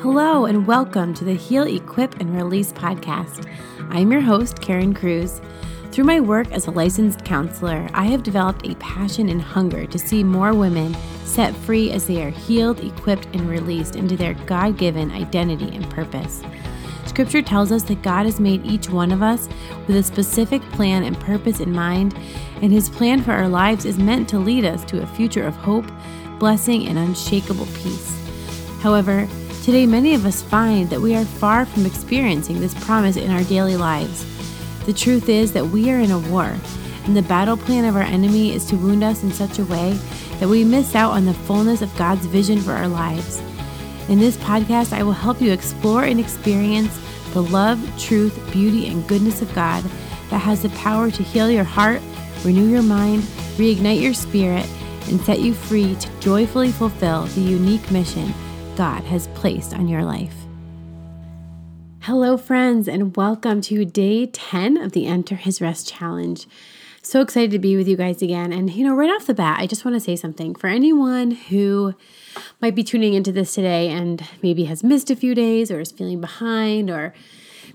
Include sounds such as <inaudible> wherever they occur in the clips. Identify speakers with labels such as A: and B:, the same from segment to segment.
A: Hello, and welcome to the Heal, Equip, and Release podcast. I'm your host, Karen Cruz. Through my work as a licensed counselor, I have developed a passion and hunger to see more women set free as they are healed, equipped, and released into their God given identity and purpose. Scripture tells us that God has made each one of us with a specific plan and purpose in mind, and His plan for our lives is meant to lead us to a future of hope, blessing, and unshakable peace. However, Today, many of us find that we are far from experiencing this promise in our daily lives. The truth is that we are in a war, and the battle plan of our enemy is to wound us in such a way that we miss out on the fullness of God's vision for our lives. In this podcast, I will help you explore and experience the love, truth, beauty, and goodness of God that has the power to heal your heart, renew your mind, reignite your spirit, and set you free to joyfully fulfill the unique mission God has placed on your life. Hello, friends, and welcome to day 10 of the Enter His Rest Challenge. So excited to be with you guys again. And, you know, right off the bat, I just want to say something for anyone who might be tuning into this today and maybe has missed a few days or is feeling behind or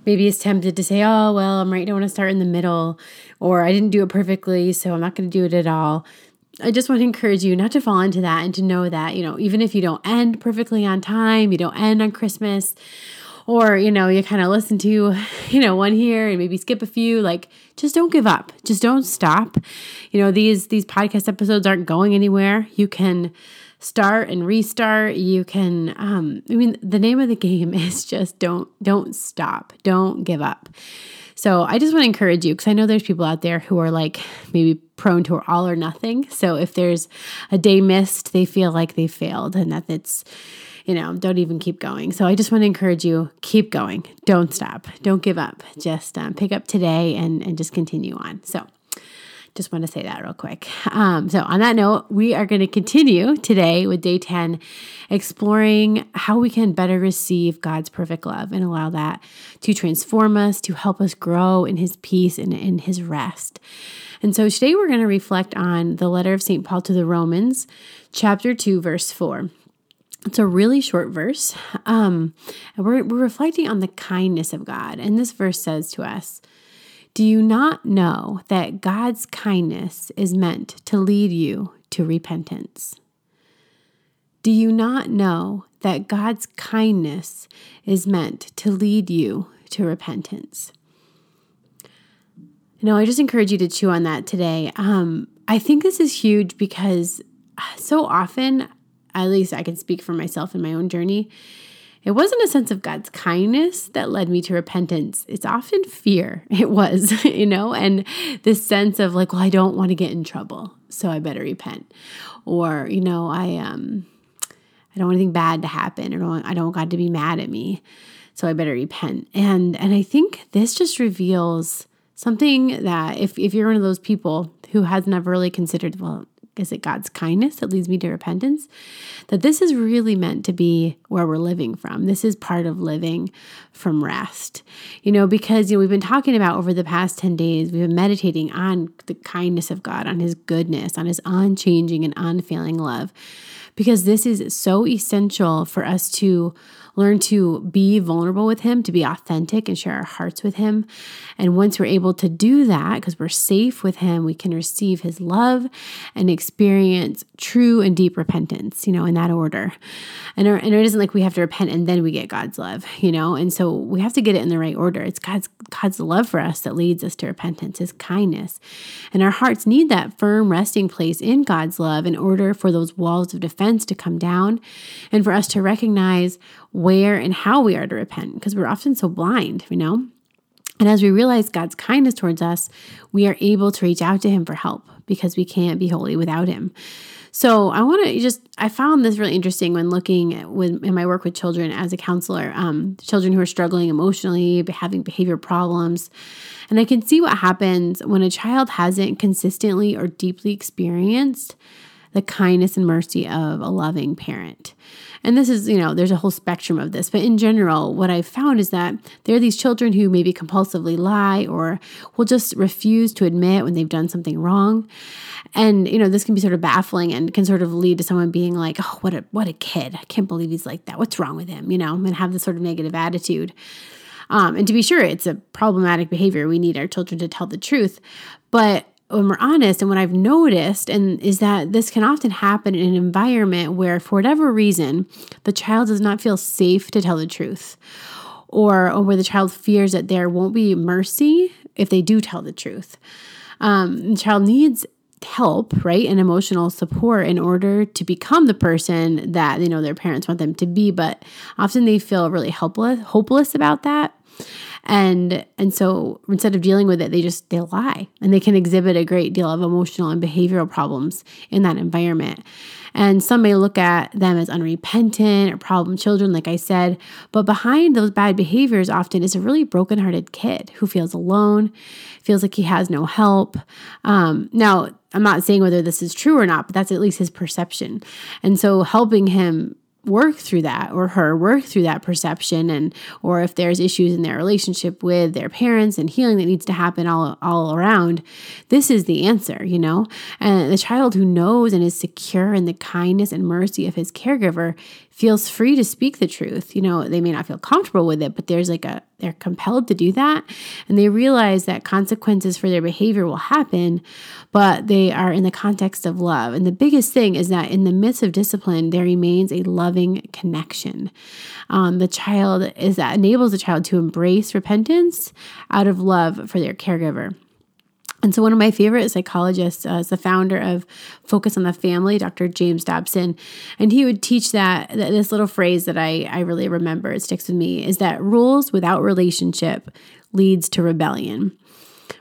A: maybe is tempted to say, oh, well, I'm right, I want to start in the middle, or I didn't do it perfectly, so I'm not going to do it at all. I just want to encourage you not to fall into that and to know that, you know, even if you don't end perfectly on time, you don't end on Christmas, or, you know, you kind of listen to, you know, one here and maybe skip a few, like just don't give up. Just don't stop. You know, these these podcast episodes aren't going anywhere. You can start and restart. You can um I mean, the name of the game <laughs> is just don't don't stop. Don't give up. So I just want to encourage you because I know there's people out there who are like maybe prone to all or nothing. So if there's a day missed, they feel like they failed and that it's, you know, don't even keep going. So I just want to encourage you keep going. Don't stop. Don't give up. Just um, pick up today and, and just continue on. So just want to say that real quick. Um, so, on that note, we are going to continue today with day 10, exploring how we can better receive God's perfect love and allow that to transform us, to help us grow in His peace and in His rest. And so, today we're going to reflect on the letter of St. Paul to the Romans, chapter 2, verse 4. It's a really short verse. Um, and we're, we're reflecting on the kindness of God. And this verse says to us, do you not know that God's kindness is meant to lead you to repentance? Do you not know that God's kindness is meant to lead you to repentance? Know, I just encourage you to chew on that today. Um, I think this is huge because so often, at least I can speak for myself in my own journey, it wasn't a sense of God's kindness that led me to repentance. It's often fear. <laughs> It was, <laughs> you know, and this sense of like, well, I don't want to get in trouble, so I better repent. Or, you know, I um I don't want anything bad to happen. I don't want, I don't want God to be mad at me. So I better repent. And and I think this just reveals something that if if you're one of those people who has never really considered, well, is it God's kindness that leads me to repentance? That this is really meant to be where we're living from. This is part of living from rest. You know, because you know, we've been talking about over the past 10 days, we've been meditating on the kindness of God, on his goodness, on his unchanging and unfailing love. Because this is so essential for us to learn to be vulnerable with Him, to be authentic and share our hearts with Him. And once we're able to do that, because we're safe with Him, we can receive His love and experience true and deep repentance, you know, in that order. And, and it isn't like we have to repent and then we get God's love, you know, and so we have to get it in the right order. It's God's God's love for us that leads us to repentance, His kindness. And our hearts need that firm resting place in God's love in order for those walls of defense to come down and for us to recognize where and how we are to repent because we're often so blind, you know? And as we realize God's kindness towards us, we are able to reach out to Him for help because we can't be holy without Him. So I want to just I found this really interesting when looking in my work with children as a counselor, um, children who are struggling emotionally, having behavior problems, and I can see what happens when a child hasn't consistently or deeply experienced the kindness and mercy of a loving parent. And this is, you know, there's a whole spectrum of this. But in general, what I've found is that there are these children who maybe compulsively lie or will just refuse to admit when they've done something wrong. And, you know, this can be sort of baffling and can sort of lead to someone being like, oh, what a, what a kid. I can't believe he's like that. What's wrong with him? You know, and have this sort of negative attitude. Um, and to be sure, it's a problematic behavior. We need our children to tell the truth. But when we're honest and what I've noticed and is that this can often happen in an environment where for whatever reason the child does not feel safe to tell the truth or, or where the child fears that there won't be mercy if they do tell the truth. Um, the child needs help, right, and emotional support in order to become the person that you know their parents want them to be, but often they feel really helpless, hopeless about that and and so instead of dealing with it they just they lie. And they can exhibit a great deal of emotional and behavioral problems in that environment. And some may look at them as unrepentant or problem children like i said. But behind those bad behaviors often is a really brokenhearted kid who feels alone feels like he has no help. Um, now i'm not saying whether this is true or not but that's at least his perception. And so helping him work through that or her work through that perception and or if there's issues in their relationship with their parents and healing that needs to happen all all around this is the answer you know? And the child who knows and is secure in the kindness and mercy of his caregiver feels free to speak the truth. You know, they may not feel comfortable with it, but there's like a, they're compelled to do that. And they realize that consequences for their behavior will happen, but they are in the context of love. And the biggest thing is that in the midst of discipline, there remains a loving connection. Um, the child is that enables the child to embrace repentance out of love for their caregiver. And so, one of my favorite psychologists uh, is the founder of Focus on the Family, Dr. James Dobson. And he would teach that, that this little phrase that I, I really remember, it sticks with me, is that rules without relationship leads to rebellion.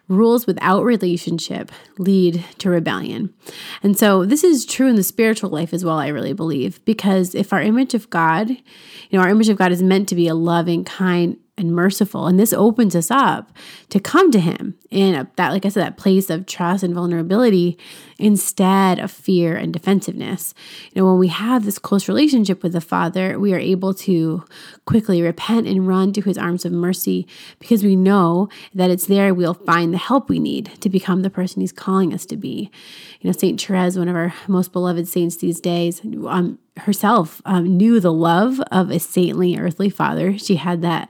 A: Rules without relationship lead to rebellion. And so this is true in the spiritual life as well, I really believe, because if our image of God, you know, our image of God is meant to be a loving, kind, and merciful. And this opens us up to come to Him in that, like I said, that place of trust and vulnerability instead of fear and defensiveness. You know, when we have this close relationship with the Father, we are able to quickly repent and run to His arms of mercy because we know that it's there we'll find the help we need to become the person He's calling us to be. You know, Saint Therese, one of our most beloved saints these days, um, herself um, knew the love of a saintly earthly father. She had that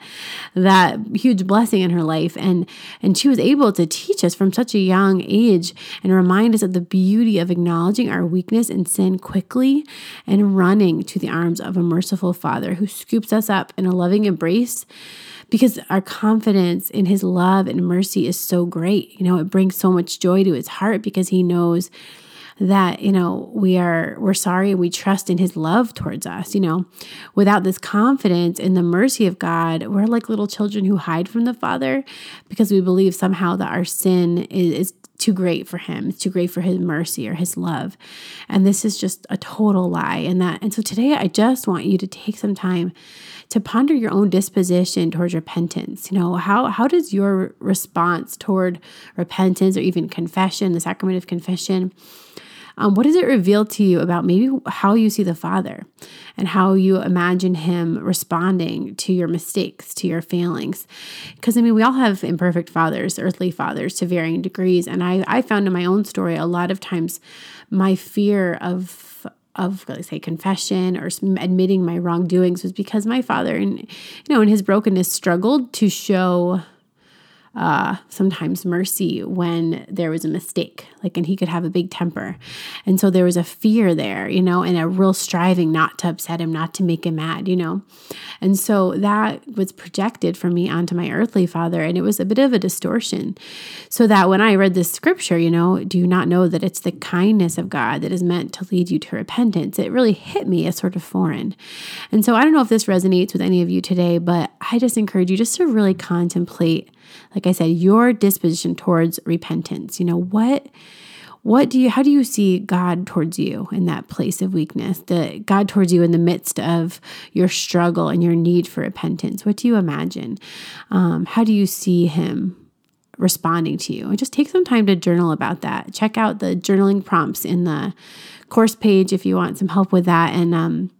A: that huge blessing in her life and and she was able to teach us from such a young age and remind us of the beauty of acknowledging our weakness and sin quickly and running to the arms of a merciful father who scoops us up in a loving embrace because our confidence in his love and mercy is so great. You know it brings so much joy to his heart because he knows that you know we are we're sorry and we trust in his love towards us you know. Without this confidence in the mercy of god we're like little children who hide from the father because we believe somehow that our sin is, is too great for him. It's too great for his mercy or his love. And this is just a total lie. And that and so today i just want you to take some time to ponder your own disposition towards repentance. You know, how how does your response toward repentance or even confession, the sacrament of confession, um, what does it reveal to you about maybe how you see the Father and how you imagine Him responding to your mistakes, to your failings? Because I mean, we all have imperfect fathers, earthly fathers to varying degrees. And I, I found in my own story a lot of times my fear of of let's say confession or admitting my wrongdoings was because my father and you know in his brokenness struggled to show uh, sometimes mercy when there was a mistake, like, and he could have a big temper. And so there was a fear there, you know, and a real striving not to upset him, not to make him mad, you know. And so that was projected from me onto my earthly father, and it was a bit of a distortion. So that when I read this scripture, you know, do you not know that it's the kindness of God that is meant to lead you to repentance? It really hit me as sort of foreign. And so I don't know if this resonates with any of you today, but I just encourage you just to really contemplate like I said, your disposition towards repentance. You know, what what do you how do you see god towards you in that place of weakness the god towards you in the midst of your struggle and your need for repentance what do you imagine um, how do you see him responding to you. And just take some time to journal about that. Check out the journaling prompts in the course page if you want some help with that. And, um,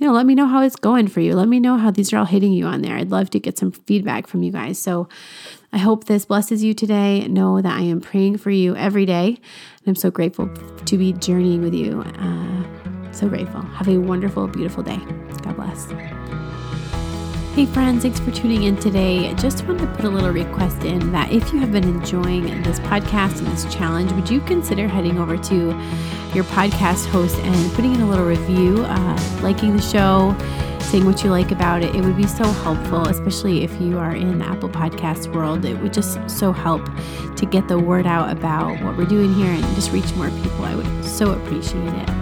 A: you know, let me know how it's going for you. Let me know how these are all hitting you on there. I'd love to get some feedback from you guys. So I hope this blesses you today. Know that I am praying for you every day. And I'm so grateful to be journeying with you. Uh, so grateful. Have a wonderful, beautiful day. God bless. Hey friends, thanks for tuning in today. Just wanted to put a little request in that if you have been enjoying this podcast and this challenge, would you consider heading over to your podcast host and putting in a little review, uh, liking the show, saying what you like about it? It would be so helpful, especially if you are in the Apple Podcast world. It would just so help to get the word out about what we're doing here and just reach more people. I would so appreciate it.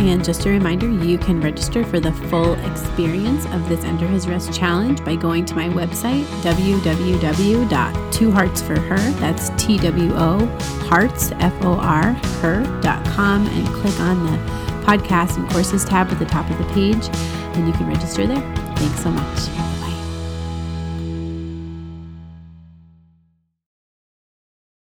A: And just a reminder, you can register for the full experience of this Enter His Rest challenge by going to my website, www.twoheartsforher, that's T W O, hearts, F O R, her.com, and click on the podcast and courses tab at the top of the page, and you can register there. Thanks so much.